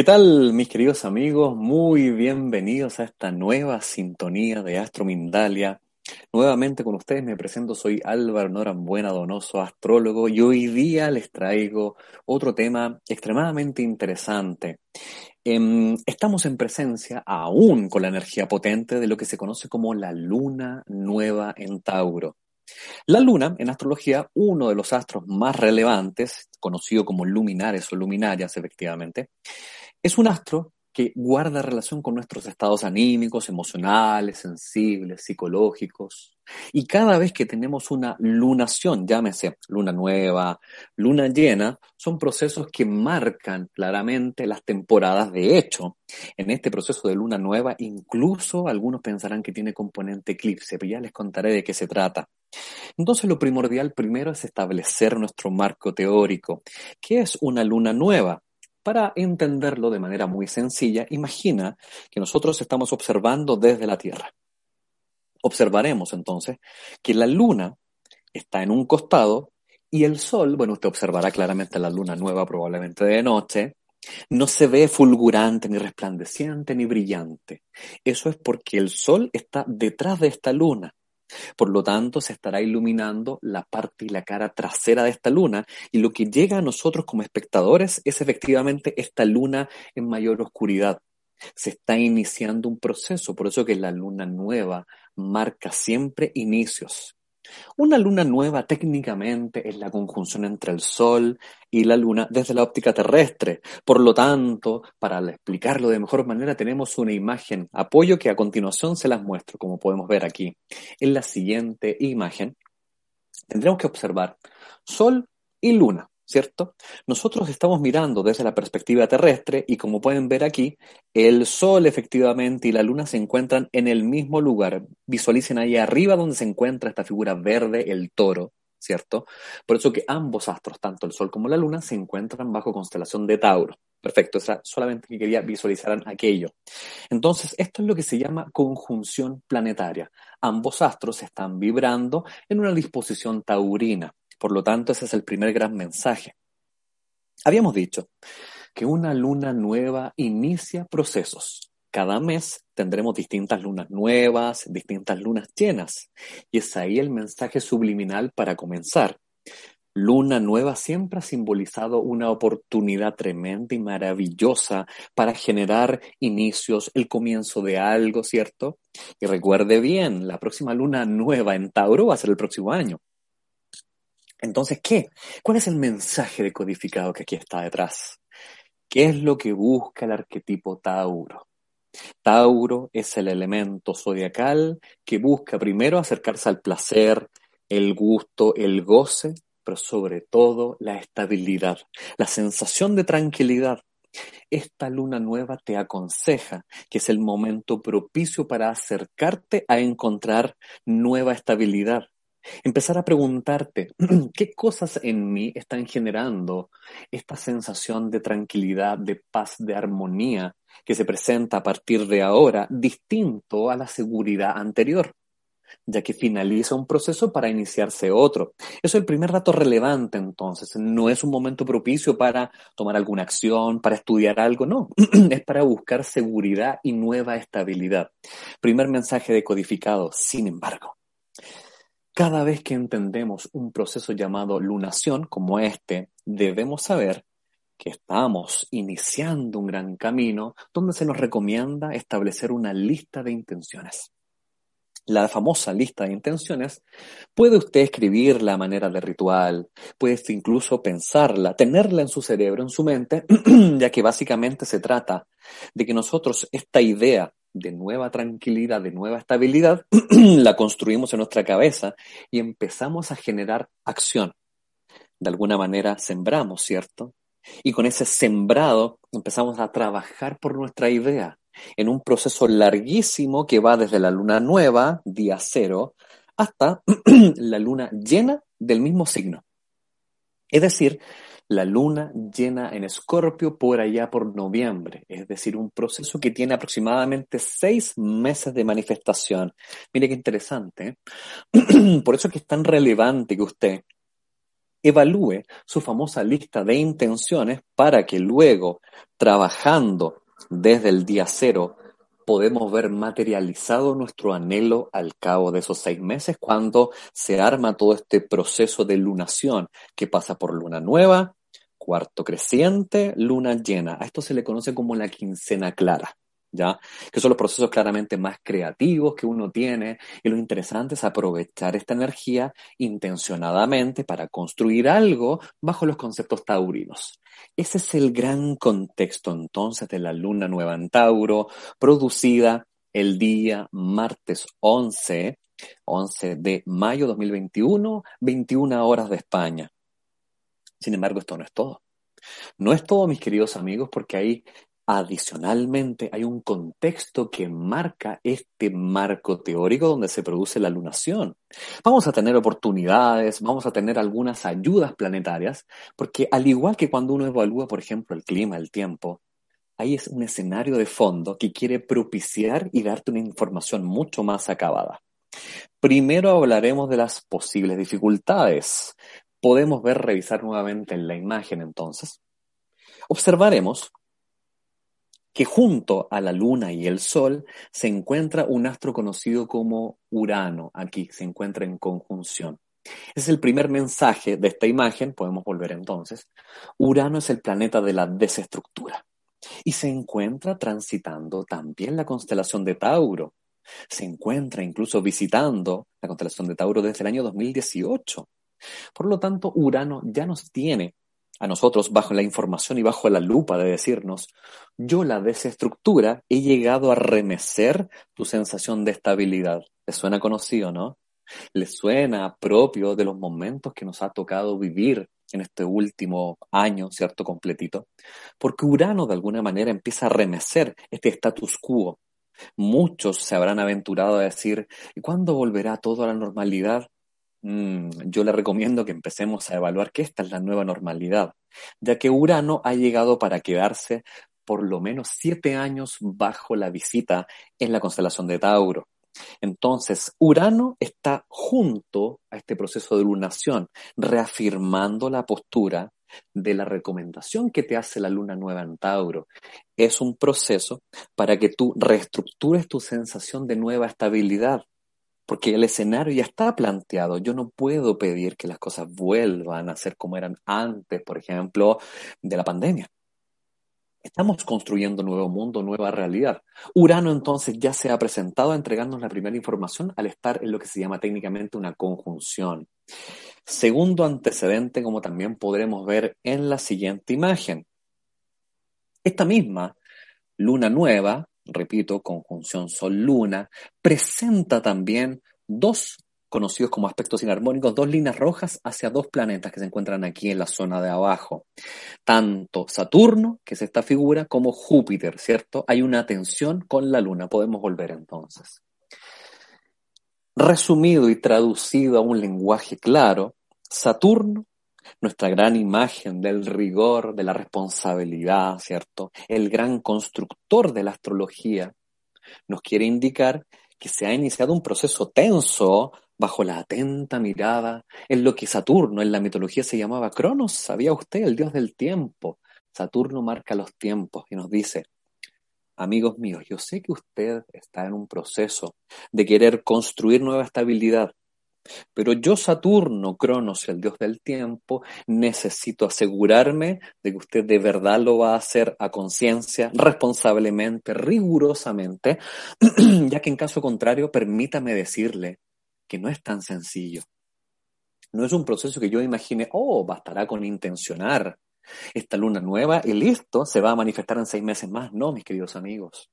¿Qué tal, mis queridos amigos? Muy bienvenidos a esta nueva sintonía de Astro Mindalia. Nuevamente con ustedes me presento, soy Álvaro Norambuena Donoso, astrólogo, y hoy día les traigo otro tema extremadamente interesante. Em, estamos en presencia, aún con la energía potente, de lo que se conoce como la luna nueva en Tauro. La luna, en astrología, uno de los astros más relevantes, conocido como luminares o luminarias, efectivamente, es un astro que guarda relación con nuestros estados anímicos, emocionales, sensibles, psicológicos. Y cada vez que tenemos una lunación, llámese luna nueva, luna llena, son procesos que marcan claramente las temporadas. De hecho, en este proceso de luna nueva, incluso algunos pensarán que tiene componente eclipse, pero ya les contaré de qué se trata. Entonces, lo primordial primero es establecer nuestro marco teórico. ¿Qué es una luna nueva? Para entenderlo de manera muy sencilla, imagina que nosotros estamos observando desde la Tierra. Observaremos entonces que la luna está en un costado y el sol, bueno, usted observará claramente la luna nueva probablemente de noche, no se ve fulgurante, ni resplandeciente, ni brillante. Eso es porque el sol está detrás de esta luna. Por lo tanto, se estará iluminando la parte y la cara trasera de esta luna y lo que llega a nosotros como espectadores es efectivamente esta luna en mayor oscuridad. Se está iniciando un proceso, por eso que la luna nueva marca siempre inicios. Una luna nueva técnicamente es la conjunción entre el Sol y la Luna desde la óptica terrestre. Por lo tanto, para explicarlo de mejor manera, tenemos una imagen, apoyo que a continuación se las muestro, como podemos ver aquí. En la siguiente imagen, tendremos que observar Sol y Luna. ¿Cierto? Nosotros estamos mirando desde la perspectiva terrestre y como pueden ver aquí, el Sol efectivamente y la Luna se encuentran en el mismo lugar. Visualicen ahí arriba donde se encuentra esta figura verde, el toro, ¿cierto? Por eso que ambos astros, tanto el Sol como la Luna, se encuentran bajo constelación de Tauro. Perfecto, o solamente que quería visualizar aquello. Entonces, esto es lo que se llama conjunción planetaria. Ambos astros están vibrando en una disposición taurina. Por lo tanto, ese es el primer gran mensaje. Habíamos dicho que una luna nueva inicia procesos. Cada mes tendremos distintas lunas nuevas, distintas lunas llenas. Y es ahí el mensaje subliminal para comenzar. Luna nueva siempre ha simbolizado una oportunidad tremenda y maravillosa para generar inicios, el comienzo de algo, ¿cierto? Y recuerde bien, la próxima luna nueva en Tauro va a ser el próximo año. Entonces, ¿qué? ¿Cuál es el mensaje decodificado que aquí está detrás? ¿Qué es lo que busca el arquetipo Tauro? Tauro es el elemento zodiacal que busca primero acercarse al placer, el gusto, el goce, pero sobre todo la estabilidad, la sensación de tranquilidad. Esta luna nueva te aconseja que es el momento propicio para acercarte a encontrar nueva estabilidad, Empezar a preguntarte, ¿qué cosas en mí están generando esta sensación de tranquilidad, de paz, de armonía que se presenta a partir de ahora, distinto a la seguridad anterior? ya que finaliza un proceso para iniciarse otro. Eso es el primer dato relevante entonces. No es un momento propicio para tomar alguna acción, para estudiar algo, no. es para buscar seguridad y nueva estabilidad. Primer mensaje decodificado, sin embargo. Cada vez que entendemos un proceso llamado lunación como este, debemos saber que estamos iniciando un gran camino donde se nos recomienda establecer una lista de intenciones. La famosa lista de intenciones puede usted escribirla a manera de ritual, puede incluso pensarla, tenerla en su cerebro, en su mente, ya que básicamente se trata de que nosotros esta idea de nueva tranquilidad, de nueva estabilidad, la construimos en nuestra cabeza y empezamos a generar acción. De alguna manera sembramos, ¿cierto? Y con ese sembrado empezamos a trabajar por nuestra idea en un proceso larguísimo que va desde la luna nueva, día cero, hasta la luna llena del mismo signo. Es decir, la luna llena en Escorpio por allá por noviembre, es decir, un proceso que tiene aproximadamente seis meses de manifestación. Mire qué interesante. ¿eh? por eso es que es tan relevante que usted evalúe su famosa lista de intenciones para que luego, trabajando desde el día cero, podemos ver materializado nuestro anhelo al cabo de esos seis meses cuando se arma todo este proceso de lunación que pasa por luna nueva, cuarto creciente, luna llena. A esto se le conoce como la quincena clara. ¿ya? Que son los procesos claramente más creativos que uno tiene y lo interesante es aprovechar esta energía intencionadamente para construir algo bajo los conceptos taurinos. Ese es el gran contexto entonces de la luna nueva en Tauro, producida el día martes 11, 11 de mayo 2021, 21 horas de España. Sin embargo, esto no es todo. No es todo, mis queridos amigos, porque hay Adicionalmente, hay un contexto que marca este marco teórico donde se produce la lunación. Vamos a tener oportunidades, vamos a tener algunas ayudas planetarias, porque al igual que cuando uno evalúa, por ejemplo, el clima, el tiempo, ahí es un escenario de fondo que quiere propiciar y darte una información mucho más acabada. Primero hablaremos de las posibles dificultades. Podemos ver, revisar nuevamente en la imagen entonces. Observaremos que junto a la Luna y el Sol se encuentra un astro conocido como Urano, aquí se encuentra en conjunción. Es el primer mensaje de esta imagen, podemos volver entonces. Urano es el planeta de la desestructura y se encuentra transitando también la constelación de Tauro. Se encuentra incluso visitando la constelación de Tauro desde el año 2018. Por lo tanto, Urano ya nos tiene a nosotros bajo la información y bajo la lupa de decirnos, yo la desestructura he llegado a remecer tu sensación de estabilidad. ¿Le suena conocido, no? ¿Le suena propio de los momentos que nos ha tocado vivir en este último año, ¿cierto? Completito. Porque Urano de alguna manera empieza a remecer este status quo. Muchos se habrán aventurado a decir, ¿y cuándo volverá todo a la normalidad? Mm, yo le recomiendo que empecemos a evaluar que esta es la nueva normalidad, ya que Urano ha llegado para quedarse por lo menos siete años bajo la visita en la constelación de Tauro. Entonces, Urano está junto a este proceso de lunación, reafirmando la postura de la recomendación que te hace la luna nueva en Tauro. Es un proceso para que tú reestructures tu sensación de nueva estabilidad, porque el escenario ya está planteado. Yo no puedo pedir que las cosas vuelvan a ser como eran antes, por ejemplo, de la pandemia. Estamos construyendo nuevo mundo, nueva realidad. Urano entonces ya se ha presentado entregándonos la primera información al estar en lo que se llama técnicamente una conjunción. Segundo antecedente, como también podremos ver en la siguiente imagen. Esta misma luna nueva repito, conjunción Sol-Luna, presenta también dos conocidos como aspectos inarmónicos, dos líneas rojas hacia dos planetas que se encuentran aquí en la zona de abajo. Tanto Saturno, que es esta figura, como Júpiter, ¿cierto? Hay una tensión con la Luna. Podemos volver entonces. Resumido y traducido a un lenguaje claro, Saturno nuestra gran imagen del rigor, de la responsabilidad, ¿cierto? El gran constructor de la astrología nos quiere indicar que se ha iniciado un proceso tenso bajo la atenta mirada en lo que Saturno en la mitología se llamaba Cronos, ¿sabía usted? El dios del tiempo. Saturno marca los tiempos y nos dice, amigos míos, yo sé que usted está en un proceso de querer construir nueva estabilidad, pero yo, Saturno, Cronos, el dios del tiempo, necesito asegurarme de que usted de verdad lo va a hacer a conciencia, responsablemente, rigurosamente, ya que en caso contrario, permítame decirle que no es tan sencillo. No es un proceso que yo imagine, oh, bastará con intencionar esta luna nueva y listo, se va a manifestar en seis meses más. No, mis queridos amigos.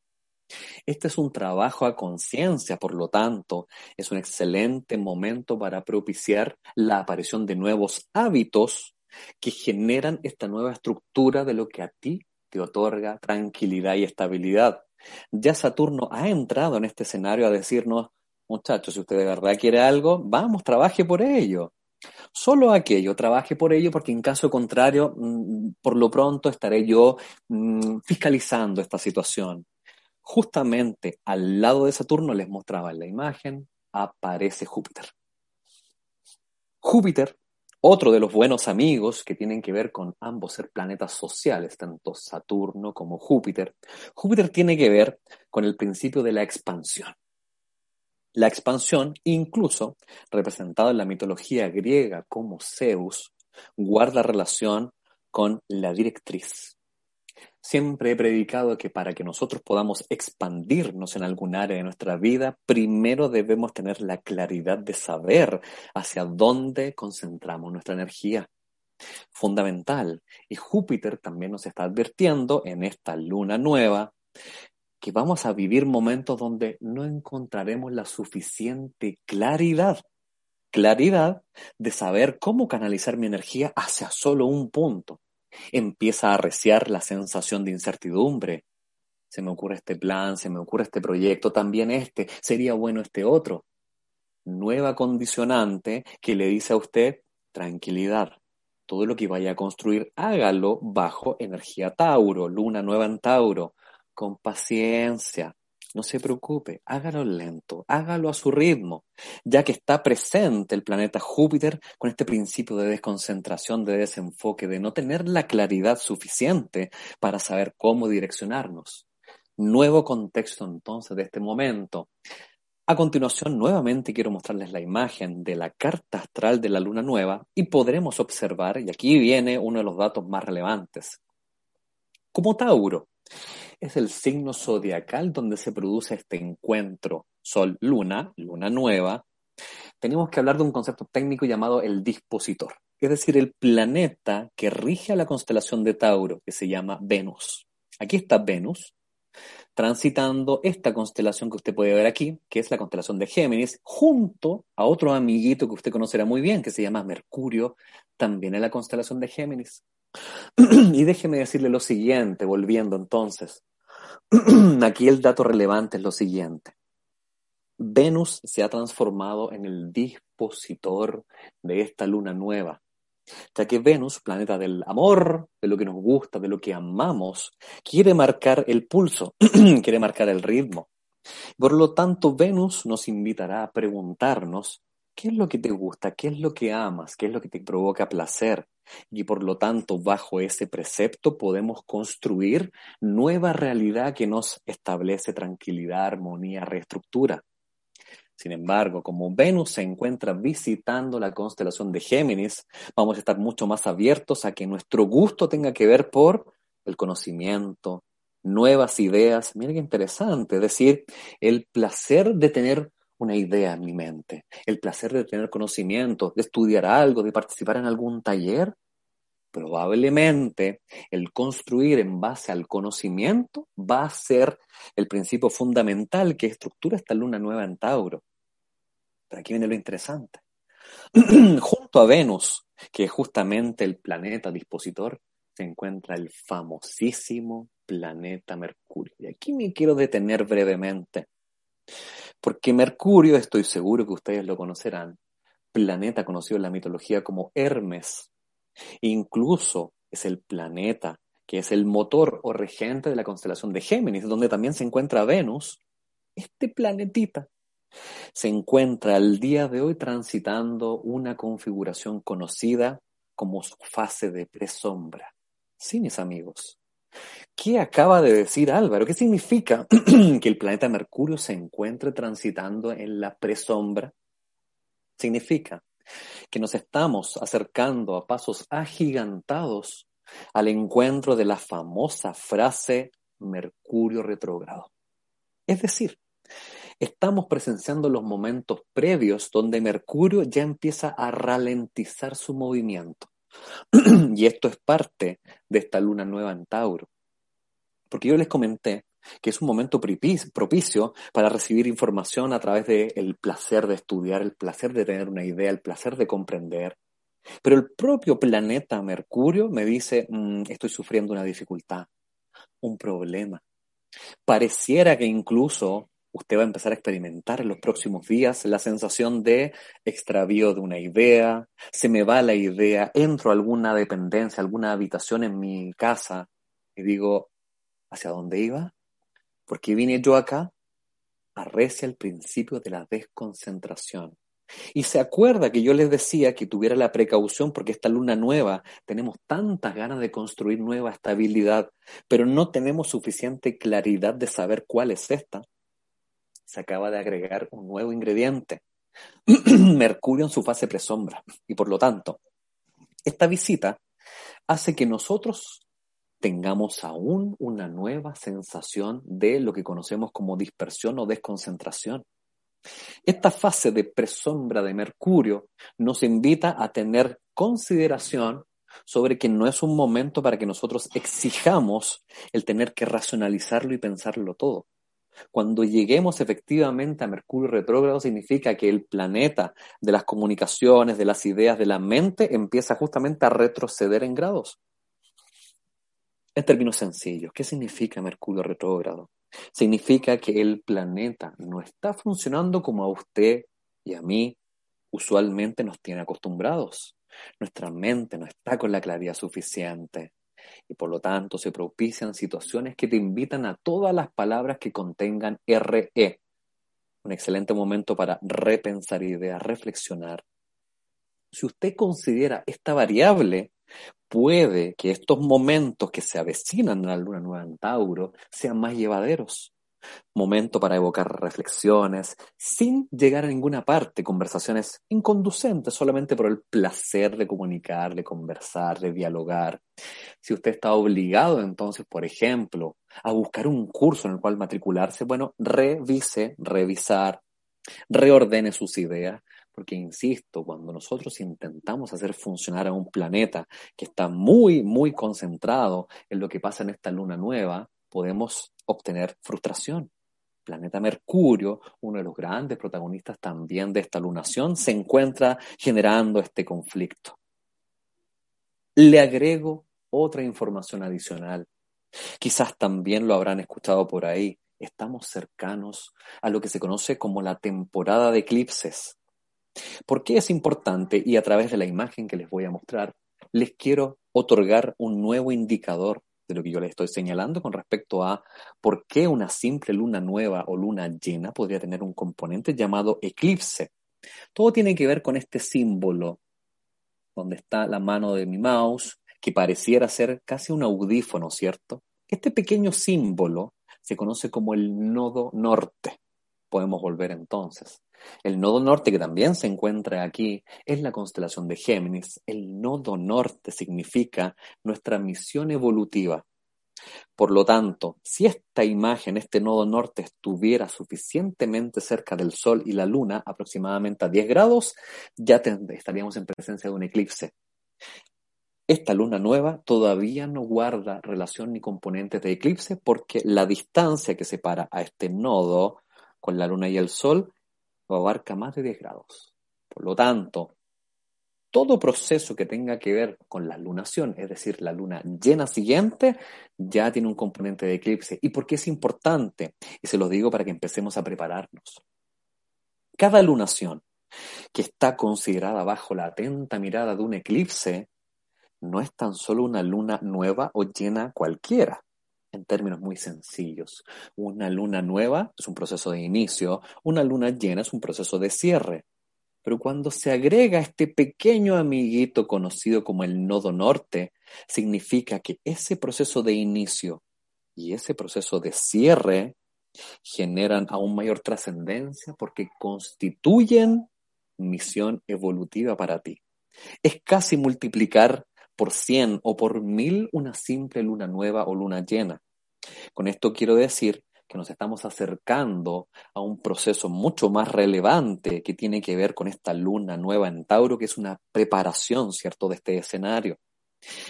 Este es un trabajo a conciencia, por lo tanto, es un excelente momento para propiciar la aparición de nuevos hábitos que generan esta nueva estructura de lo que a ti te otorga tranquilidad y estabilidad. Ya Saturno ha entrado en este escenario a decirnos, muchachos, si usted de verdad quiere algo, vamos, trabaje por ello. Solo aquello, trabaje por ello, porque en caso contrario, mm, por lo pronto estaré yo mm, fiscalizando esta situación justamente al lado de Saturno, les mostraba en la imagen, aparece Júpiter. Júpiter Otro de los buenos amigos que tienen que ver con ambos ser planetas sociales, tanto Saturno como Júpiter. Júpiter tiene que ver con el principio de la expansión. La expansión, incluso representada en la mitología griega como Zeus, guarda relación con la directriz. Siempre he predicado que para que nosotros podamos expandirnos en algún área de nuestra vida, primero debemos tener la claridad de saber hacia dónde concentramos nuestra energía. Fundamental. Y Júpiter también nos está advirtiendo en esta luna nueva que vamos a vivir momentos donde no encontraremos la suficiente claridad. Claridad de saber cómo canalizar mi energía hacia solo un punto empieza a arreciar la sensación de incertidumbre. Se me ocurre este plan, se me ocurre este proyecto, también este, sería bueno este otro. Nueva condicionante que le dice a usted tranquilidad. Todo lo que vaya a construir, hágalo bajo energía Tauro, luna nueva en Tauro, con paciencia, no se preocupe, hágalo lento, hágalo a su ritmo, ya que está presente el planeta Júpiter con este principio de desconcentración, de desenfoque, de no tener la claridad suficiente para saber cómo direccionarnos. Nuevo contexto entonces de este momento. A continuación, nuevamente quiero mostrarles la imagen de la carta astral de la luna nueva y podremos observar, y aquí viene uno de los datos más relevantes. Como Tauro, es el signo zodiacal donde se produce este encuentro Sol-Luna, Luna nueva, tenemos que hablar de un concepto técnico llamado el dispositor, es decir, el planeta que rige a la constelación de Tauro, que se llama Venus. Aquí está Venus, transitando esta constelación que usted puede ver aquí, que es la constelación de Géminis, junto a otro amiguito que usted conocerá muy bien, que se llama Mercurio, también en la constelación de Géminis. y déjeme decirle lo siguiente, volviendo entonces. Aquí el dato relevante es lo siguiente. Venus se ha transformado en el dispositor de esta luna nueva, ya que Venus, planeta del amor, de lo que nos gusta, de lo que amamos, quiere marcar el pulso, quiere marcar el ritmo. Por lo tanto, Venus nos invitará a preguntarnos qué es lo que te gusta, qué es lo que amas, qué es lo que te provoca placer, y por lo tanto, bajo ese precepto podemos construir nueva realidad que nos establece tranquilidad, armonía, reestructura. Sin embargo, como Venus se encuentra visitando la constelación de Géminis, vamos a estar mucho más abiertos a que nuestro gusto tenga que ver por el conocimiento, nuevas ideas. Miren qué interesante, es decir, el placer de tener una idea en mi mente, el placer de tener conocimiento, de estudiar algo, de participar en algún taller, probablemente el construir en base al conocimiento va a ser el principio fundamental que estructura esta luna nueva en Tauro. Pero aquí viene lo interesante. Junto a Venus, que es justamente el planeta dispositor, se encuentra el famosísimo planeta Mercurio. Y aquí me quiero detener brevemente. Porque Mercurio, estoy seguro que ustedes lo conocerán, planeta conocido en la mitología como Hermes. Incluso es el planeta que es el motor o regente de la constelación de Géminis, donde también se encuentra Venus. Este planetita se encuentra al día de hoy transitando una configuración conocida como su fase de presombra. Sí, mis amigos. ¿Qué acaba de decir Álvaro? ¿Qué significa que el planeta Mercurio se encuentre transitando en la presombra? Significa que nos estamos acercando a pasos agigantados al encuentro de la famosa frase Mercurio retrógrado. Es decir, estamos presenciando los momentos previos donde Mercurio ya empieza a ralentizar su movimiento. y esto es parte de esta luna nueva en Tauro. Porque yo les comenté que es un momento propicio para recibir información a través del placer de estudiar, el placer de tener una idea, el placer de comprender. Pero el propio planeta Mercurio me dice, mm, estoy sufriendo una dificultad, un problema. Pareciera que incluso usted va a empezar a experimentar en los próximos días la sensación de extravío de una idea, se me va la idea, entro a alguna dependencia, alguna habitación en mi casa y digo, ¿hacia dónde iba? Porque vine yo acá? Arrecia el principio de la desconcentración. Y se acuerda que yo les decía que tuviera la precaución porque esta luna nueva, tenemos tantas ganas de construir nueva estabilidad, pero no tenemos suficiente claridad de saber cuál es esta. Se acaba de agregar un nuevo ingrediente, Mercurio en su fase presombra. Y por lo tanto, esta visita hace que nosotros tengamos aún una nueva sensación de lo que conocemos como dispersión o desconcentración. Esta fase de presombra de Mercurio nos invita a tener consideración sobre que no es un momento para que nosotros exijamos el tener que racionalizarlo y pensarlo todo. Cuando lleguemos efectivamente a Mercurio retrógrado significa que el planeta de las comunicaciones, de las ideas, de la mente empieza justamente a retroceder en grados. En términos sencillos, ¿qué significa Mercurio retrógrado? Significa que el planeta no está funcionando como a usted y a mí usualmente nos tiene acostumbrados. Nuestra mente no está con la claridad suficiente y por lo tanto se propician situaciones que te invitan a todas las palabras que contengan RE. Un excelente momento para repensar ideas, reflexionar. Si usted considera esta variable puede que estos momentos que se avecinan en la luna nueva en Tauro sean más llevaderos. Momento para evocar reflexiones sin llegar a ninguna parte, conversaciones inconducentes solamente por el placer de comunicar, de conversar, de dialogar. Si usted está obligado entonces, por ejemplo, a buscar un curso en el cual matricularse, bueno, revise, revisar, reordene sus ideas, porque, insisto, cuando nosotros intentamos hacer funcionar a un planeta que está muy, muy concentrado en lo que pasa en esta luna nueva, podemos obtener frustración. Planeta Mercurio, uno de los grandes protagonistas también de esta lunación, se encuentra generando este conflicto. Le agrego otra información adicional. Quizás también lo habrán escuchado por ahí. Estamos cercanos a lo que se conoce como la temporada de eclipses. ¿Por qué es importante? Y a través de la imagen que les voy a mostrar, les quiero otorgar un nuevo indicador de lo que yo les estoy señalando con respecto a por qué una simple luna nueva o luna llena podría tener un componente llamado eclipse. Todo tiene que ver con este símbolo, donde está la mano de mi mouse, que pareciera ser casi un audífono, ¿cierto? Este pequeño símbolo se conoce como el nodo norte. Podemos volver entonces. El nodo norte, que también se encuentra aquí, es la constelación de Géminis. El nodo norte significa nuestra misión evolutiva. Por lo tanto, si esta imagen, este nodo norte, estuviera suficientemente cerca del Sol y la Luna, aproximadamente a 10 grados, ya estaríamos en presencia de un eclipse. Esta luna nueva todavía no guarda relación ni componentes de eclipse porque la distancia que separa a este nodo con la luna y el sol abarca más de 10 grados. Por lo tanto, todo proceso que tenga que ver con la lunación, es decir, la luna llena siguiente, ya tiene un componente de eclipse. ¿Y por qué es importante? Y se lo digo para que empecemos a prepararnos. Cada lunación que está considerada bajo la atenta mirada de un eclipse, no es tan solo una luna nueva o llena cualquiera en términos muy sencillos. Una luna nueva es un proceso de inicio, una luna llena es un proceso de cierre. Pero cuando se agrega este pequeño amiguito conocido como el nodo norte, significa que ese proceso de inicio y ese proceso de cierre generan aún mayor trascendencia porque constituyen misión evolutiva para ti. Es casi multiplicar por cien o por mil una simple luna nueva o luna llena. Con esto quiero decir que nos estamos acercando a un proceso mucho más relevante que tiene que ver con esta luna nueva en Tauro, que es una preparación, ¿cierto?, de este escenario.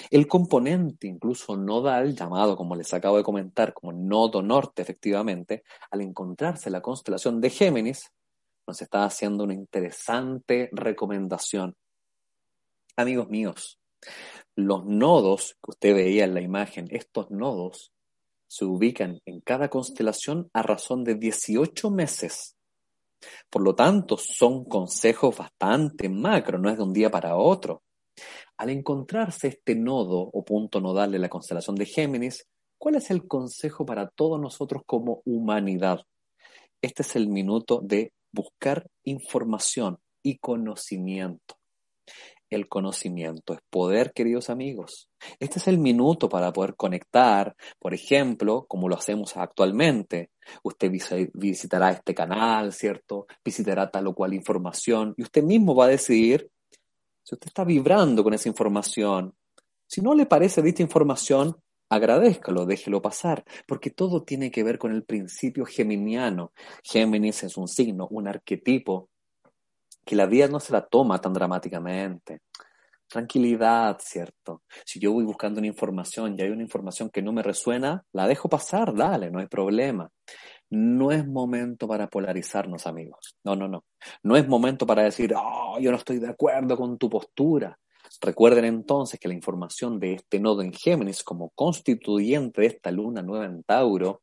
El componente incluso nodal, llamado, como les acabo de comentar, como nodo norte, efectivamente, al encontrarse la constelación de Géminis, nos está haciendo una interesante recomendación. Amigos míos, los nodos que usted veía en la imagen, estos nodos se ubican en cada constelación a razón de 18 meses. Por lo tanto, son consejos bastante macro, no es de un día para otro. Al encontrarse este nodo o punto nodal de la constelación de Géminis, ¿cuál es el consejo para todos nosotros como humanidad? Este es el minuto de buscar información, y conocimiento. El conocimiento es poder, queridos amigos. Este es el minuto para poder conectar, por ejemplo, como lo hacemos actualmente. Usted visitará este canal, ¿cierto? Visitará tal o cual información y usted mismo va a decidir si usted está vibrando con esa información. Si no le parece esta información, agradezcalo, déjelo pasar, porque todo tiene que ver con el principio geminiano. Géminis es un signo, un arquetipo que la vida no se la toma tan dramáticamente. Tranquilidad, ¿cierto? Si yo voy buscando una información y hay una información que no me resuena, la dejo pasar, dale, no hay problema. No es momento para polarizarnos, amigos. No, no, no. No es momento para decir, oh, yo no estoy de acuerdo con tu postura. Recuerden entonces que la información de este nodo en Géminis como constituyente de esta luna nueva en Tauro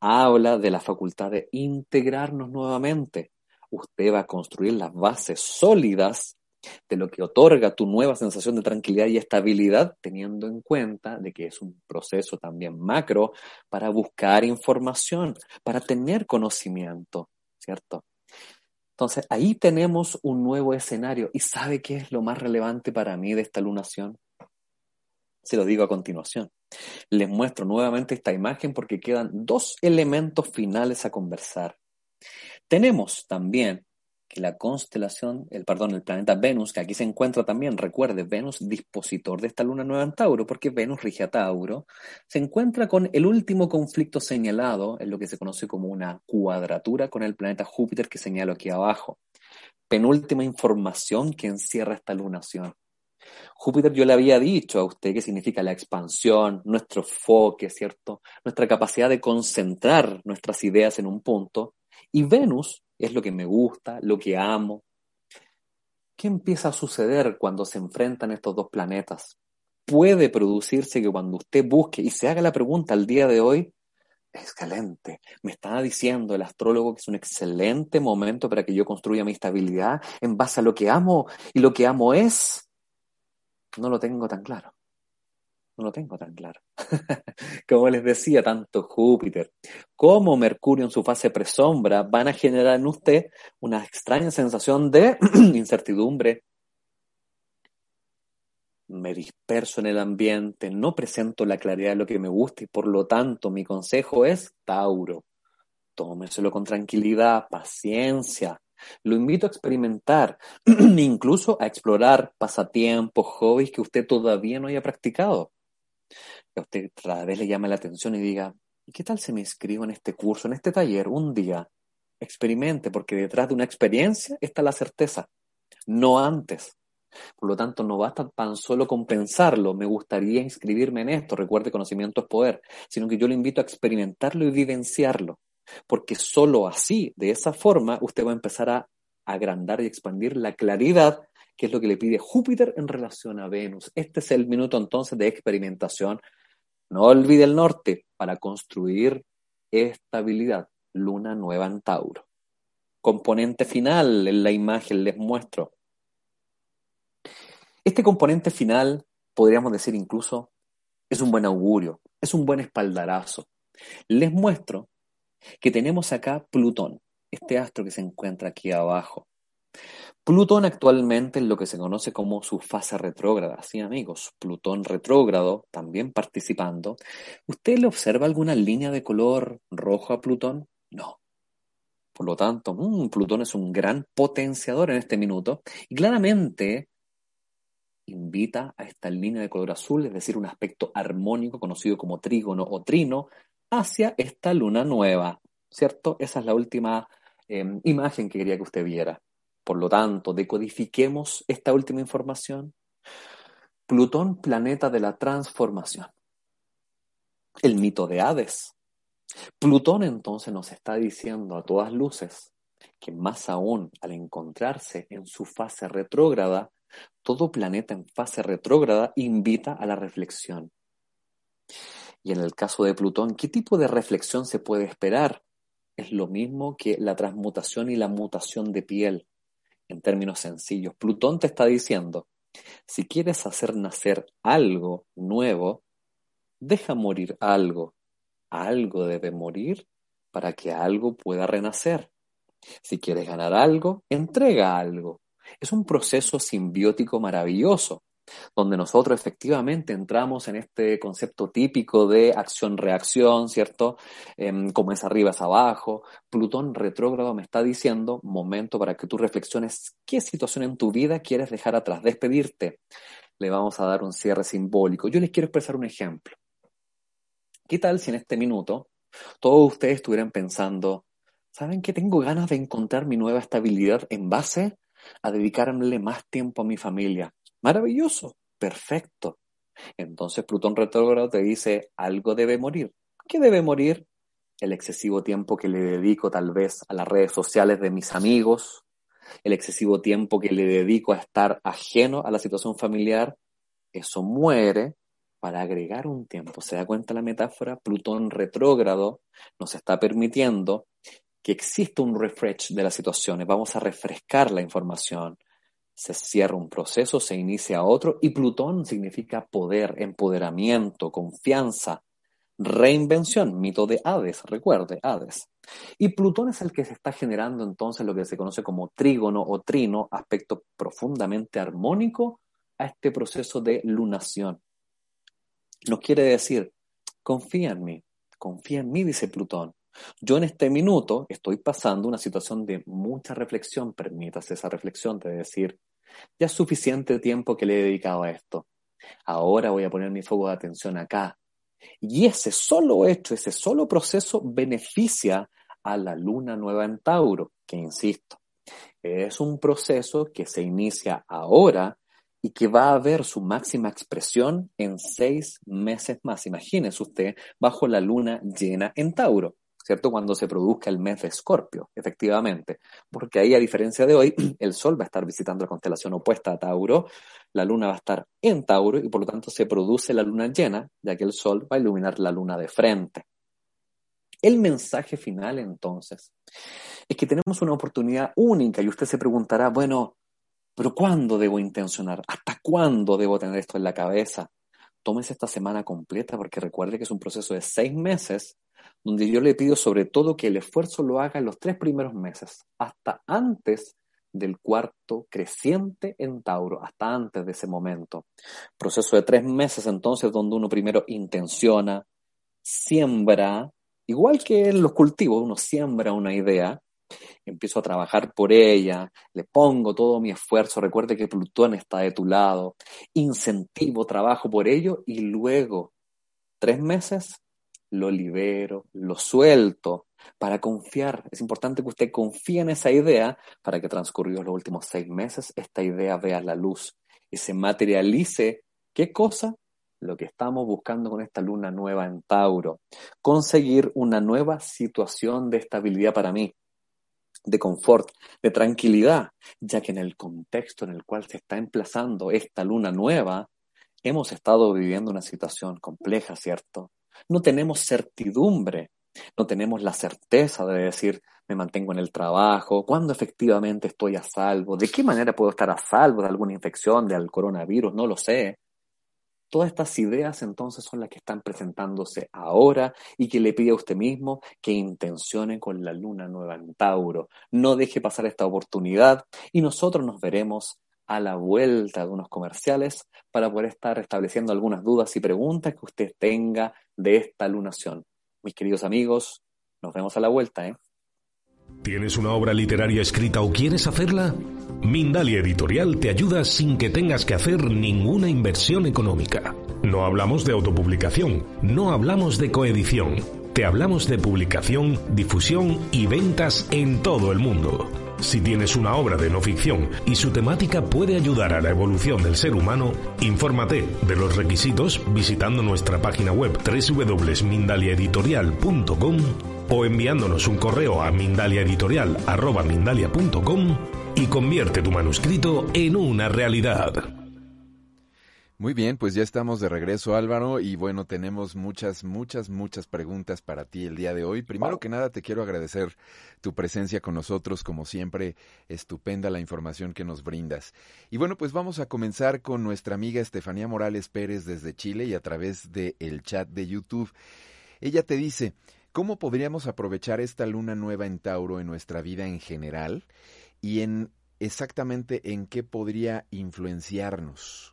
habla de la facultad de integrarnos nuevamente, usted va a construir las bases sólidas de lo que otorga tu nueva sensación de tranquilidad y estabilidad, teniendo en cuenta de que es un proceso también macro para buscar información, para tener conocimiento, ¿cierto? Entonces, ahí tenemos un nuevo escenario. ¿Y sabe qué es lo más relevante para mí de esta lunación? Se lo digo a continuación. Les muestro nuevamente esta imagen porque quedan dos elementos finales a conversar. Tenemos también que la constelación, el perdón, el planeta Venus, que aquí se encuentra también, recuerde, Venus dispositor de esta luna nueva en Tauro, porque Venus rige a Tauro, se encuentra con el último conflicto señalado en lo que se conoce como una cuadratura con el planeta Júpiter que señalo aquí abajo. Penúltima información que encierra esta lunación. Júpiter yo le había dicho a usted que significa la expansión, nuestro enfoque, ¿cierto? Nuestra capacidad de concentrar nuestras ideas en un punto y Venus es lo que me gusta, lo que amo. ¿Qué empieza a suceder cuando se enfrentan estos dos planetas? Puede producirse que cuando usted busque y se haga la pregunta al día de hoy, excelente, me está diciendo el astrólogo que es un excelente momento para que yo construya mi estabilidad en base a lo que amo y lo que amo es, no lo tengo tan claro no lo tengo tan claro. como les decía, tanto Júpiter como Mercurio en su fase presombra van a generar en usted una extraña sensación de incertidumbre. Me disperso en el ambiente, no presento la claridad de lo que me gusta y por lo tanto mi consejo es Tauro. Tómeselo con tranquilidad, paciencia. Lo invito a experimentar, incluso a explorar pasatiempos, hobbies que usted todavía no haya practicado que a usted cada vez le llame la atención y diga, ¿y qué tal si me inscribo en este curso, en este taller, un día? Experimente, porque detrás de una experiencia está la certeza, no antes. Por lo tanto, no basta tan solo con pensarlo, me gustaría inscribirme en esto, recuerde, conocimiento es poder, sino que yo le invito a experimentarlo y vivenciarlo, porque solo así, de esa forma, usted va a empezar a agrandar y expandir la claridad que es lo que le pide Júpiter en relación a Venus. Este es el minuto entonces de experimentación. No olvide el norte para construir estabilidad. Luna nueva en Tauro. Componente final en la imagen les muestro. Este componente final, podríamos decir incluso, es un buen augurio, es un buen espaldarazo. Les muestro que tenemos acá Plutón, este astro que se encuentra aquí abajo. Plutón actualmente es lo que se conoce como su fase retrógrada. Sí, amigos, Plutón retrógrado, también participando. ¿Usted le observa alguna línea de color rojo a Plutón? No. Por lo tanto, mm, Plutón es un gran potenciador en este minuto y claramente invita a esta línea de color azul, es decir, un aspecto armónico conocido como trígono o trino, hacia esta luna nueva, ¿cierto? Esa es la última em, imagen que quería que usted viera. Por lo tanto, decodifiquemos esta última información. Plutón, planeta de la transformación. El mito de Hades. Plutón entonces nos está diciendo a todas luces que más aún al encontrarse en su fase retrógrada, todo planeta en fase retrógrada invita a la reflexión. Y en el caso de Plutón, ¿qué tipo de reflexión se puede esperar? Es lo mismo que la transmutación y la mutación de piel en términos sencillos. Plutón te está diciendo, si quieres hacer nacer algo nuevo, deja morir algo. Algo debe morir para que algo pueda renacer. Si quieres ganar algo, entrega algo. Es un proceso simbiótico maravilloso, donde nosotros efectivamente entramos en este concepto típico de acción-reacción, ¿cierto? Em, como es arriba es abajo. Plutón retrógrado me está diciendo, momento para que tú reflexiones qué situación en tu vida quieres dejar atrás, despedirte. Le vamos a dar un cierre simbólico. Yo les quiero expresar un ejemplo. ¿Qué tal si en este minuto todos ustedes estuvieran pensando, ¿saben que tengo ganas de encontrar mi nueva estabilidad en base a dedicarle más tiempo a mi familia? Maravilloso, perfecto. Entonces Plutón retrógrado te dice, algo debe morir. ¿Qué debe morir? El excesivo tiempo que le dedico tal vez a las redes sociales de mis amigos, el excesivo tiempo que le dedico a estar ajeno a la situación familiar, eso muere para agregar un tiempo. ¿Se da cuenta la metáfora? Plutón retrógrado nos está permitiendo que exista un refresh de las situaciones. Vamos a refrescar la información. Se cierra un proceso, se inicia otro y Plutón significa poder, empoderamiento, confianza, reinvención, mito de Hades, recuerde, Hades. Y Plutón es el que se está generando entonces lo que se conoce como trígono o trino, aspecto profundamente armónico a este proceso de lunación. Nos quiere decir, confía en mí, confía en mí, dice Plutón. Yo en este minuto estoy pasando una situación de mucha reflexión, permítase esa reflexión de decir, ya es suficiente tiempo que le he dedicado a esto. Ahora voy a poner mi foco de atención acá. Y ese solo hecho, ese solo proceso beneficia a la luna nueva en Tauro, que insisto, es un proceso que se inicia ahora y que va a ver su máxima expresión en seis meses más. Imagínese usted bajo la luna llena en Tauro, ¿cierto? Cuando se produzca el mes de Escorpio, efectivamente. Porque ahí, a diferencia de hoy, el Sol va a estar visitando la constelación opuesta a Tauro, la luna va a estar en Tauro y por lo tanto se produce la luna llena, ya que el Sol va a iluminar la luna de frente. El mensaje final, entonces, es que tenemos una oportunidad única y usted se preguntará, bueno, pero ¿cuándo debo intencionar? ¿Hasta cuándo debo tener esto en la cabeza? Tómese esta semana completa porque recuerde que es un proceso de seis meses donde yo le pido sobre todo que el esfuerzo lo haga en los tres primeros meses, hasta antes del cuarto creciente en Tauro, hasta antes de ese momento. Proceso de tres meses entonces donde uno primero intenciona, siembra, igual que en los cultivos, uno siembra una idea, empiezo a trabajar por ella, le pongo todo mi esfuerzo, recuerde que Plutón está de tu lado, incentivo, trabajo por ello y luego, tres meses, lo libero, lo suelto para confiar. Es importante que usted confíe en esa idea para que transcurridos los últimos seis meses esta idea vea la luz y se materialice. ¿Qué cosa? Lo que estamos buscando con esta luna nueva en Tauro. Conseguir una nueva situación de estabilidad para mí de confort, de tranquilidad, ya que en el contexto en el cual se está emplazando esta luna nueva, hemos estado viviendo una situación compleja, ¿cierto? No tenemos certidumbre, no tenemos la certeza de decir, me mantengo en el trabajo, cuándo efectivamente estoy a salvo, de qué manera puedo estar a salvo de alguna infección, del coronavirus, no lo sé. Todas estas ideas entonces son las que están presentándose ahora y que le pide a usted mismo que intencione con la luna nueva en Tauro. No deje pasar esta oportunidad y nosotros nos veremos a la vuelta de unos comerciales para poder estar estableciendo algunas dudas y preguntas que usted tenga de esta lunación. Mis queridos amigos, nos vemos a la vuelta, ¿eh? ¿Tienes una obra literaria escrita o quieres hacerla? Mindalia Editorial te ayuda sin que tengas que hacer ninguna inversión económica. No hablamos de autopublicación, no hablamos de coedición, te hablamos de publicación, difusión y ventas en todo el mundo. Si tienes una obra de no ficción y su temática puede ayudar a la evolución del ser humano, infórmate de los requisitos visitando nuestra página web www.mindaliaeditorial.com o enviándonos un correo a mindaliaeditorial.com y convierte tu manuscrito en una realidad. Muy bien, pues ya estamos de regreso Álvaro y bueno, tenemos muchas, muchas, muchas preguntas para ti el día de hoy. Primero que nada te quiero agradecer tu presencia con nosotros, como siempre, estupenda la información que nos brindas. Y bueno, pues vamos a comenzar con nuestra amiga Estefanía Morales Pérez desde Chile y a través del el chat de YouTube. Ella te dice, ¿Cómo podríamos aprovechar esta luna nueva en Tauro en nuestra vida en general y en exactamente en qué podría influenciarnos?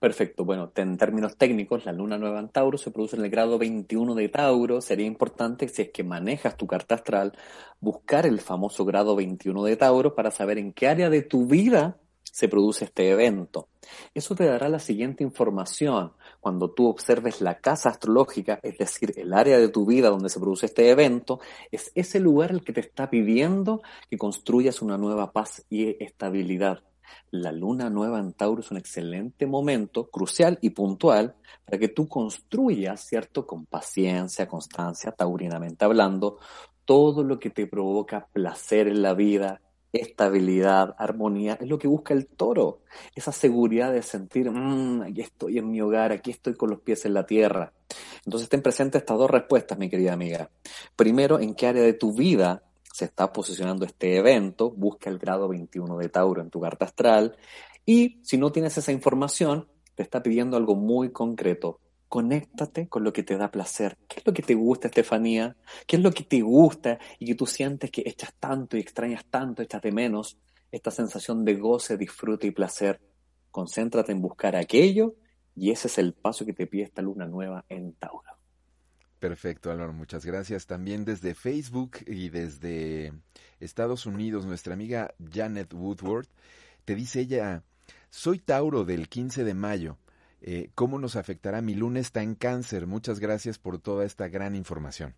Perfecto. Bueno, en términos técnicos, la luna nueva en Tauro se produce en el grado 21 de Tauro. Sería importante, si es que manejas tu carta astral, buscar el famoso grado 21 de Tauro para saber en qué área de tu vida se produce este evento. Eso te dará la siguiente información. Cuando tú observes la casa astrológica, es decir, el área de tu vida donde se produce este evento, es ese lugar el que te está pidiendo que construyas una nueva paz y estabilidad. La luna nueva en Tauro es un excelente momento, crucial y puntual, para que tú construyas, ¿cierto? Con paciencia, constancia, taurinamente hablando, todo lo que te provoca placer en la vida, estabilidad, armonía, es lo que busca el toro. Esa seguridad de sentir, mmm, aquí estoy en mi hogar, aquí estoy con los pies en la tierra. Entonces ten presente estas dos respuestas, mi querida amiga. Primero, ¿en qué área de tu vida se está posicionando este evento, busca el grado 21 de Tauro en tu carta astral y si no tienes esa información, te está pidiendo algo muy concreto. Conéctate con lo que te da placer. ¿Qué es lo que te gusta, Estefanía? ¿Qué es lo que te gusta y que tú sientes que echas tanto y extrañas tanto, echas de menos esta sensación de goce, disfrute y placer? Concéntrate en buscar aquello y ese es el paso que te pide esta luna nueva en Tauro. Perfecto, Álvaro, muchas gracias. También desde Facebook y desde Estados Unidos, nuestra amiga Janet Woodward, te dice ella, soy Tauro del 15 de mayo. Eh, ¿Cómo nos afectará? Mi luna está en cáncer. Muchas gracias por toda esta gran información.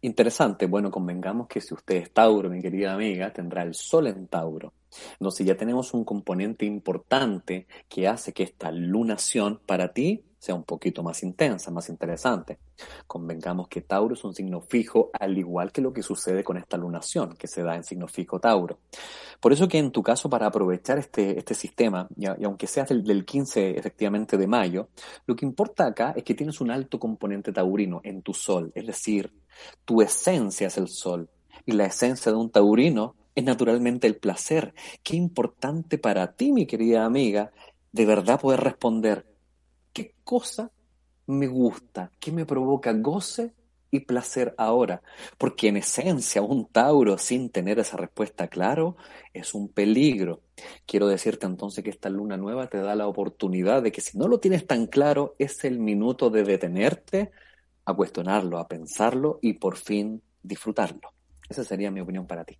Interesante. Bueno, convengamos que si usted es Tauro, mi querida amiga, tendrá el Sol en Tauro. Entonces ya tenemos un componente importante que hace que esta lunación para ti sea un poquito más intensa, más interesante. Convengamos que Tauro es un signo fijo, al igual que lo que sucede con esta lunación, que se da en signo fijo Tauro. Por eso que en tu caso, para aprovechar este, este sistema, y, aunque seas del, del 15 efectivamente de mayo, lo que importa acá es que tienes un alto componente taurino en tu sol, es decir, tu esencia es el sol, y la esencia de un taurino es naturalmente el placer. Qué importante para ti, mi querida amiga, de verdad poder responder cosa me gusta, qué me provoca goce y placer ahora. Porque en esencia un Tauro sin tener esa respuesta claro es un peligro. Quiero decirte entonces que esta luna nueva te da la oportunidad de que si no lo tienes tan claro, es el minuto de detenerte a cuestionarlo, a pensarlo y por fin disfrutarlo. Esa sería mi opinión para ti.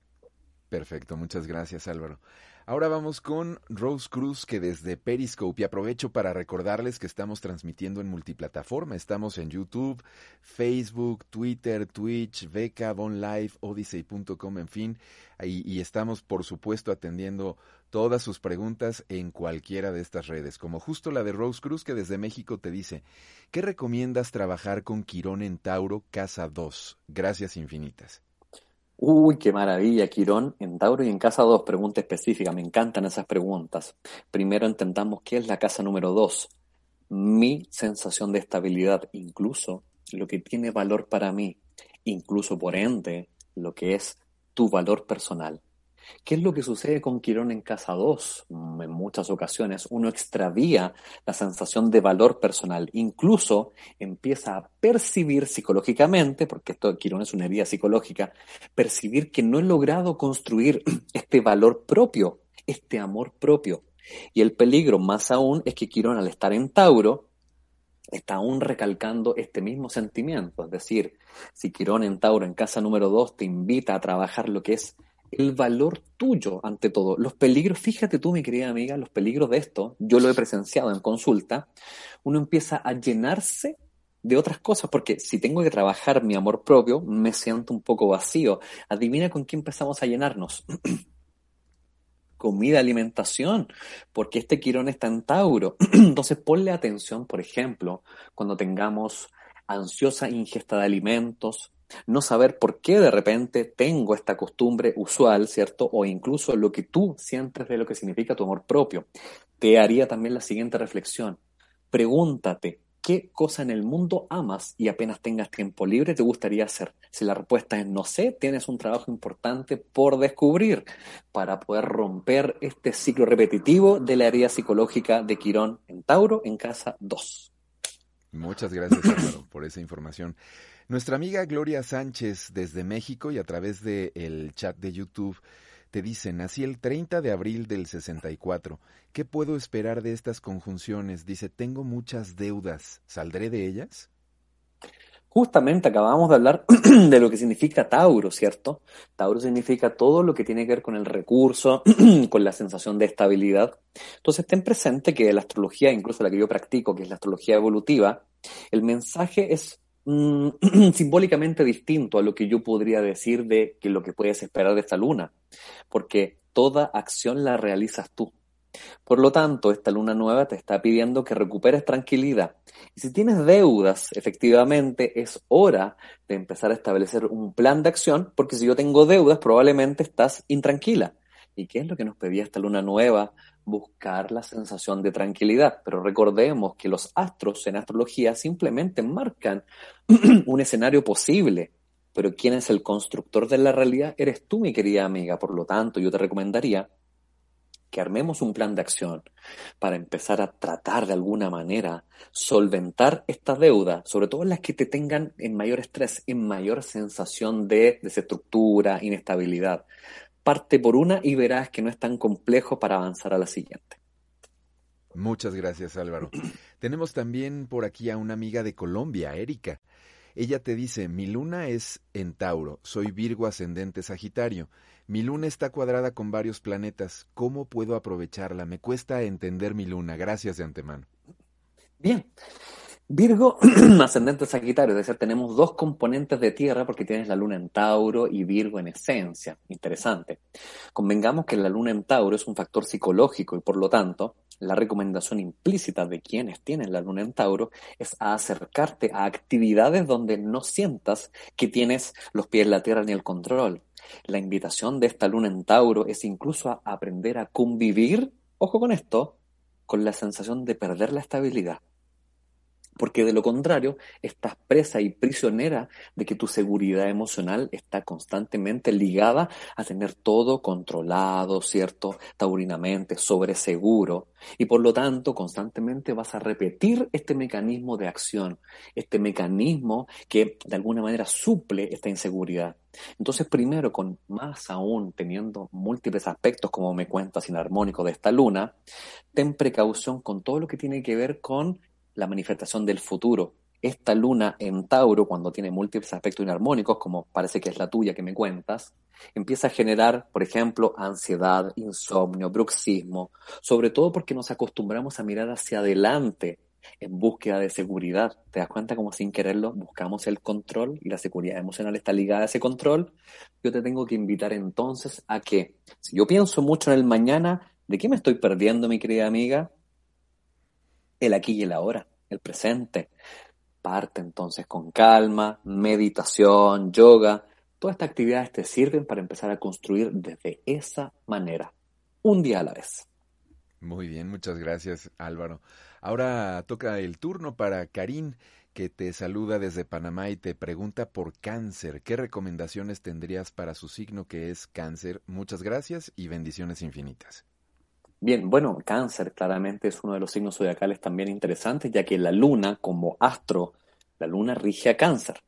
Perfecto, muchas gracias Álvaro. Ahora vamos con Rose Cruz, que desde Periscope, y aprovecho para recordarles que estamos transmitiendo en multiplataforma. Estamos en YouTube, Facebook, Twitter, Twitch, Beca, Bon Live, Odyssey.com, en fin. Y, y estamos, por supuesto, atendiendo todas sus preguntas en cualquiera de estas redes, como justo la de Rose Cruz, que desde México te dice, ¿qué recomiendas trabajar con Quirón en Tauro, Casa 2? Gracias infinitas. Uy, qué maravilla, Quirón, en Tauro y en casa 2, pregunta específica, me encantan esas preguntas. Primero entendamos qué es la casa número 2. Mi sensación de estabilidad, incluso lo que tiene valor para mí, incluso por ende lo que es tu valor personal. ¿Qué es lo que sucede con Quirón en casa 2? En muchas ocasiones uno extravía la sensación de valor personal, incluso empieza a percibir psicológicamente, porque esto Quirón es una herida psicológica, percibir que no he logrado construir este valor propio, este amor propio. Y el peligro más aún es que Quirón al estar en Tauro, está aún recalcando este mismo sentimiento. Es decir, si Quirón en Tauro en casa número 2 te invita a trabajar lo que es el valor tuyo ante todo. Los peligros, fíjate tú, mi querida amiga, los peligros de esto, yo lo he presenciado en consulta, uno empieza a llenarse de otras cosas, porque si tengo que trabajar mi amor propio, me siento un poco vacío. Adivina con qué empezamos a llenarnos. Comida, alimentación, porque este quirón está en Tauro. Entonces ponle atención, por ejemplo, cuando tengamos ansiosa ingesta de alimentos, no saber por qué de repente tengo esta costumbre usual, ¿cierto? O incluso lo que tú sientes de lo que significa tu amor propio. Te haría también la siguiente reflexión. Pregúntate, ¿qué cosa en el mundo amas y apenas tengas tiempo libre te gustaría hacer? Si la respuesta es no sé, tienes un trabajo importante por descubrir para poder romper este ciclo repetitivo de la herida psicológica de Quirón en Tauro en casa 2. Muchas gracias, Álvaro, por esa información. Nuestra amiga Gloria Sánchez desde México y a través del el chat de YouTube te dice, nací el 30 de abril del 64. ¿Qué puedo esperar de estas conjunciones? Dice, tengo muchas deudas. ¿Saldré de ellas? Justamente acabamos de hablar de lo que significa Tauro, ¿cierto? Tauro significa todo lo que tiene que ver con el recurso, con la sensación de estabilidad. Entonces ten presente que la astrología, incluso la que yo practico, que es la astrología evolutiva, el mensaje es mm, simbólicamente distinto a lo que yo podría decir de que lo que puedes esperar de esta luna, porque toda acción la realizas tú. Por lo tanto, esta luna nueva te está pidiendo que recuperes tranquilidad. Y si tienes deudas, efectivamente, es hora de empezar a establecer un plan de acción, porque si yo tengo deudas, probablemente estás intranquila. ¿Y qué es lo que nos pedía esta luna nueva? Buscar la sensación de tranquilidad. Pero recordemos que los astros en astrología simplemente marcan un escenario posible. Pero quién es el constructor de la realidad eres tú, mi querida amiga. Por lo tanto, yo te recomendaría que armemos un plan de acción para empezar a tratar de alguna manera solventar esta deuda, sobre todo las que te tengan en mayor estrés, en mayor sensación de desestructura, inestabilidad. Parte por una y verás que no es tan complejo para avanzar a la siguiente. Muchas gracias Álvaro. Tenemos también por aquí a una amiga de Colombia, Erika. Ella te dice, mi luna es en Tauro, soy Virgo ascendente Sagitario. Mi luna está cuadrada con varios planetas. ¿Cómo puedo aprovecharla? Me cuesta entender mi luna. Gracias de antemano. Bien. Virgo, ascendente Sagitario, es decir, tenemos dos componentes de tierra porque tienes la luna en Tauro y Virgo en esencia. Interesante. Convengamos que la luna en Tauro es un factor psicológico y por lo tanto, la recomendación implícita de quienes tienen la luna en Tauro es acercarte a actividades donde no sientas que tienes los pies en la tierra ni el control. La invitación de esta luna en Tauro es incluso a aprender a convivir, ojo con esto, con la sensación de perder la estabilidad porque de lo contrario estás presa y prisionera de que tu seguridad emocional está constantemente ligada a tener todo controlado, ¿cierto? Taurinamente, sobre seguro, y por lo tanto constantemente vas a repetir este mecanismo de acción, este mecanismo que de alguna manera suple esta inseguridad. Entonces, primero, con más aún teniendo múltiples aspectos, como me cuentas, inarmónicos de esta luna, ten precaución con todo lo que tiene que ver con la manifestación del futuro. Esta luna en Tauro, cuando tiene múltiples aspectos inarmónicos, como parece que es la tuya que me cuentas, empieza a generar, por ejemplo, ansiedad, insomnio, bruxismo, sobre todo porque nos acostumbramos a mirar hacia adelante en búsqueda de seguridad. ¿Te das cuenta como sin quererlo buscamos el control y la seguridad emocional está ligada a ese control? Yo te tengo que invitar entonces a que, si yo pienso mucho en el mañana, ¿de qué me estoy perdiendo, mi querida amiga? El aquí y el ahora, el presente. Parte entonces con calma, meditación, yoga. Todas estas actividades te sirven para empezar a construir desde esa manera, un día a la vez. Muy bien, muchas gracias Álvaro. Ahora toca el turno para Karim, que te saluda desde Panamá y te pregunta por cáncer. ¿Qué recomendaciones tendrías para su signo que es cáncer? Muchas gracias y bendiciones infinitas. Bien, bueno, cáncer claramente es uno de los signos zodiacales también interesantes, ya que la luna como astro, la luna rige a cáncer.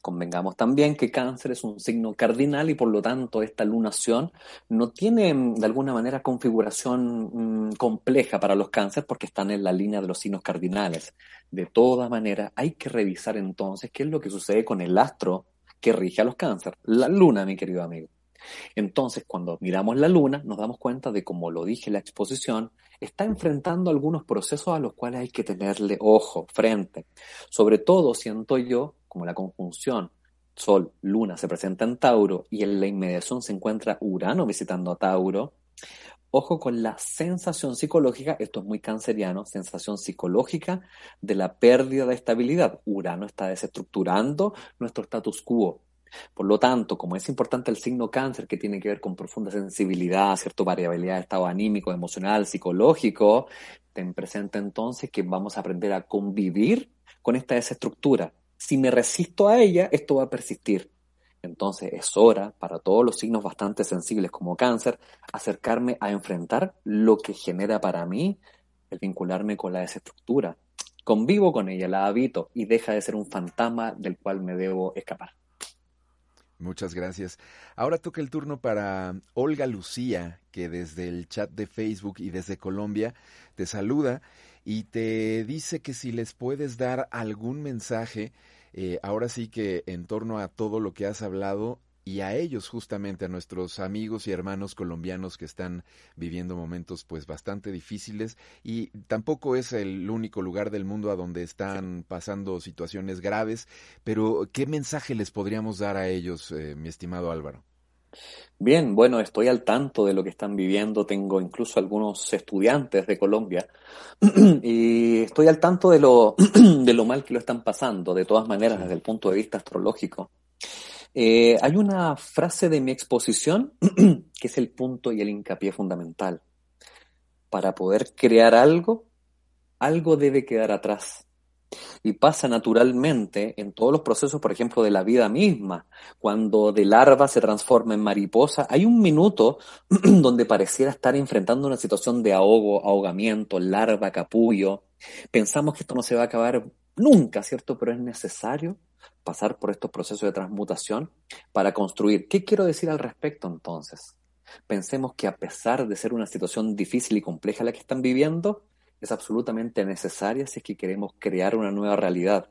Convengamos también que cáncer es un signo cardinal y por lo tanto esta lunación no tiene mm, de alguna manera configuración mm, compleja para los cánceres porque están en la línea de los signos cardinales. De todas maneras, hay que revisar entonces qué es lo que sucede con el astro que rige a los cánceres, la luna, mi querido amigo. Entonces, cuando miramos la luna, nos damos cuenta de, como lo dije en la exposición, está enfrentando algunos procesos a los cuales hay que tenerle ojo, frente. Sobre todo, siento yo, como la conjunción Sol, Luna se presenta en Tauro y en la inmediación se encuentra Urano visitando a Tauro, Ojo con la sensación psicológica, esto es muy canceriano, sensación psicológica de la pérdida de estabilidad. Urano está desestructurando nuestro status quo. Por lo tanto, como es importante el signo cáncer que tiene que ver con profunda sensibilidad, cierta variabilidad de estado anímico, emocional, psicológico, ten presente entonces que vamos a aprender a convivir con esta desestructura. Si me resisto a ella, esto va a persistir. Entonces es hora para todos los signos bastante sensibles como cáncer acercarme a enfrentar lo que genera para mí el vincularme con la desestructura, convivo con ella, la habito y deja de ser un fantasma del cual me debo escapar. Muchas gracias. Ahora toca el turno para Olga Lucía, que desde el chat de Facebook y desde Colombia te saluda y te dice que si les puedes dar algún mensaje, eh, ahora sí que en torno a todo lo que has hablado y a ellos justamente, a nuestros amigos y hermanos colombianos que están viviendo momentos pues bastante difíciles y tampoco es el único lugar del mundo a donde están pasando situaciones graves, pero ¿qué mensaje les podríamos dar a ellos, eh, mi estimado Álvaro? Bien, bueno, estoy al tanto de lo que están viviendo, tengo incluso algunos estudiantes de Colombia y estoy al tanto de lo, de lo mal que lo están pasando, de todas maneras, desde el punto de vista astrológico. Eh, hay una frase de mi exposición que es el punto y el hincapié fundamental. Para poder crear algo, algo debe quedar atrás. Y pasa naturalmente en todos los procesos, por ejemplo, de la vida misma. Cuando de larva se transforma en mariposa, hay un minuto donde pareciera estar enfrentando una situación de ahogo, ahogamiento, larva, capullo. Pensamos que esto no se va a acabar nunca, ¿cierto? Pero es necesario pasar por estos procesos de transmutación para construir. ¿Qué quiero decir al respecto entonces? Pensemos que a pesar de ser una situación difícil y compleja la que están viviendo, es absolutamente necesaria si es que queremos crear una nueva realidad.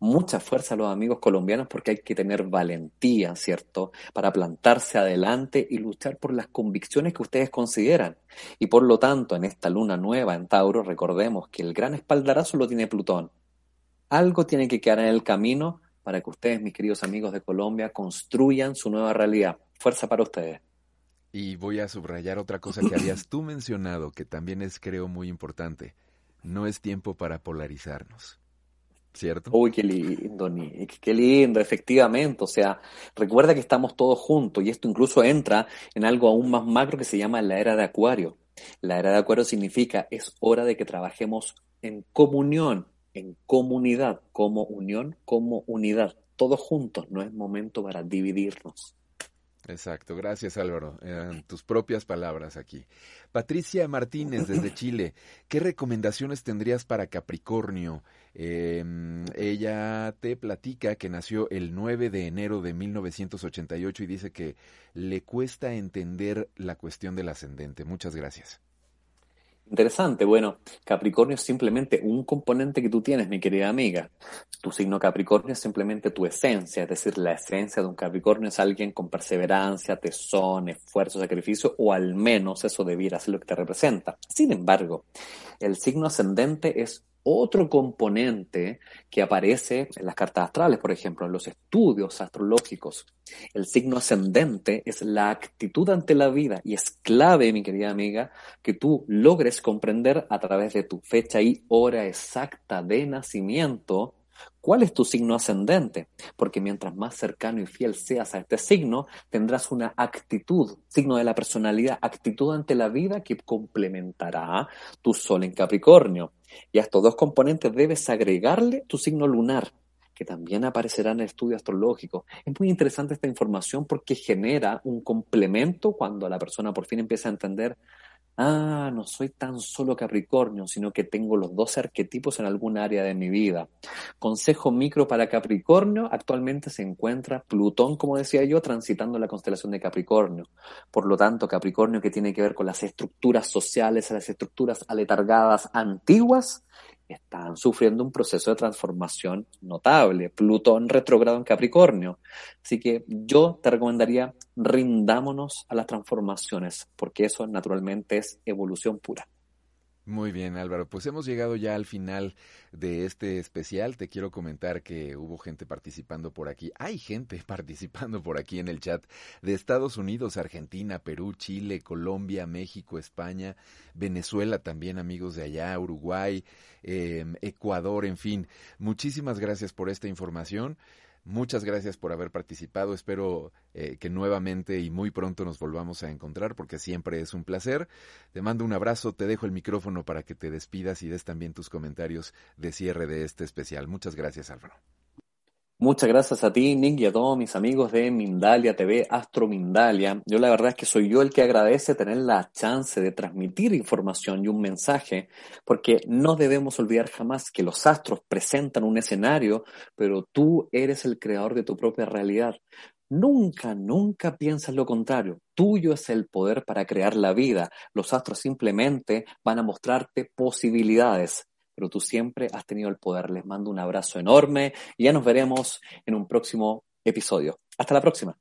Mucha fuerza a los amigos colombianos porque hay que tener valentía, ¿cierto? Para plantarse adelante y luchar por las convicciones que ustedes consideran. Y por lo tanto, en esta luna nueva en Tauro, recordemos que el gran espaldarazo lo tiene Plutón. Algo tiene que quedar en el camino para que ustedes, mis queridos amigos de Colombia, construyan su nueva realidad. Fuerza para ustedes. Y voy a subrayar otra cosa que habías tú mencionado, que también es, creo, muy importante. No es tiempo para polarizarnos. ¿Cierto? Uy, qué lindo, Nick, qué lindo, efectivamente. O sea, recuerda que estamos todos juntos y esto incluso entra en algo aún más macro que se llama la era de Acuario. La era de Acuario significa es hora de que trabajemos en comunión, en comunidad, como unión, como unidad, todos juntos, no es momento para dividirnos. Exacto, gracias Álvaro. Tus propias palabras aquí. Patricia Martínez desde Chile, ¿qué recomendaciones tendrías para Capricornio? Em, ella te platica que nació el 9 de enero de 1988 y dice que le cuesta entender la cuestión del ascendente. Muchas gracias. Interesante, bueno, Capricornio es simplemente un componente que tú tienes, mi querida amiga. Tu signo Capricornio es simplemente tu esencia, es decir, la esencia de un Capricornio es alguien con perseverancia, tesón, esfuerzo, sacrificio, o al menos eso debiera ser lo que te representa. Sin embargo, el signo ascendente es otro componente que aparece en las cartas astrales, por ejemplo, en los estudios astrológicos. El signo ascendente es la actitud ante la vida y es clave, mi querida amiga, que tú logres comprender a través de tu fecha y hora exacta de nacimiento ¿Cuál es tu signo ascendente? Porque mientras más cercano y fiel seas a este signo, tendrás una actitud, signo de la personalidad, actitud ante la vida que complementará tu sol en Capricornio. Y a estos dos componentes debes agregarle tu signo lunar, que también aparecerá en el estudio astrológico. Es muy interesante esta información porque genera un complemento cuando la persona por fin empieza a entender ah, no soy tan solo Capricornio, sino que tengo los dos arquetipos en algún área de mi vida. Consejo micro para Capricornio, actualmente se encuentra Plutón, como decía yo, transitando la constelación de Capricornio. Por lo tanto, Capricornio que tiene que ver con las estructuras sociales, las estructuras aletargadas antiguas, están sufriendo un proceso de transformación notable. Plutón retrogrado en Capricornio. Así que yo te recomendaría rindámonos a las transformaciones, porque eso naturalmente es evolución pura. Muy bien, Álvaro. Pues hemos llegado ya al final de este especial. Te quiero comentar que hubo gente participando por aquí. Hay gente participando por aquí en el chat de Estados Unidos, Argentina, Perú, Chile, Colombia, México, España, Venezuela también, amigos de allá, Uruguay, eh, Ecuador, en fin. Muchísimas gracias por esta información. Muchas gracias por haber participado. Espero eh, que nuevamente y muy pronto nos volvamos a encontrar porque siempre es un placer. Te mando un abrazo, te dejo el micrófono para que te despidas y des también tus comentarios de cierre de este especial. Muchas gracias, Álvaro. Muchas gracias a ti, Nick, y a todos mis amigos de Mindalia TV, Astro Mindalia. Yo la verdad es que soy yo el que agradece tener la chance de transmitir información y un mensaje, porque no debemos olvidar jamás que los astros presentan un escenario, pero tú eres el creador de tu propia realidad. Nunca, nunca piensas lo contrario. Tuyo es el poder para crear la vida. Los astros simplemente van a mostrarte posibilidades pero tú siempre has tenido el poder. Les mando un abrazo enorme y ya nos veremos en un próximo episodio. Hasta la próxima.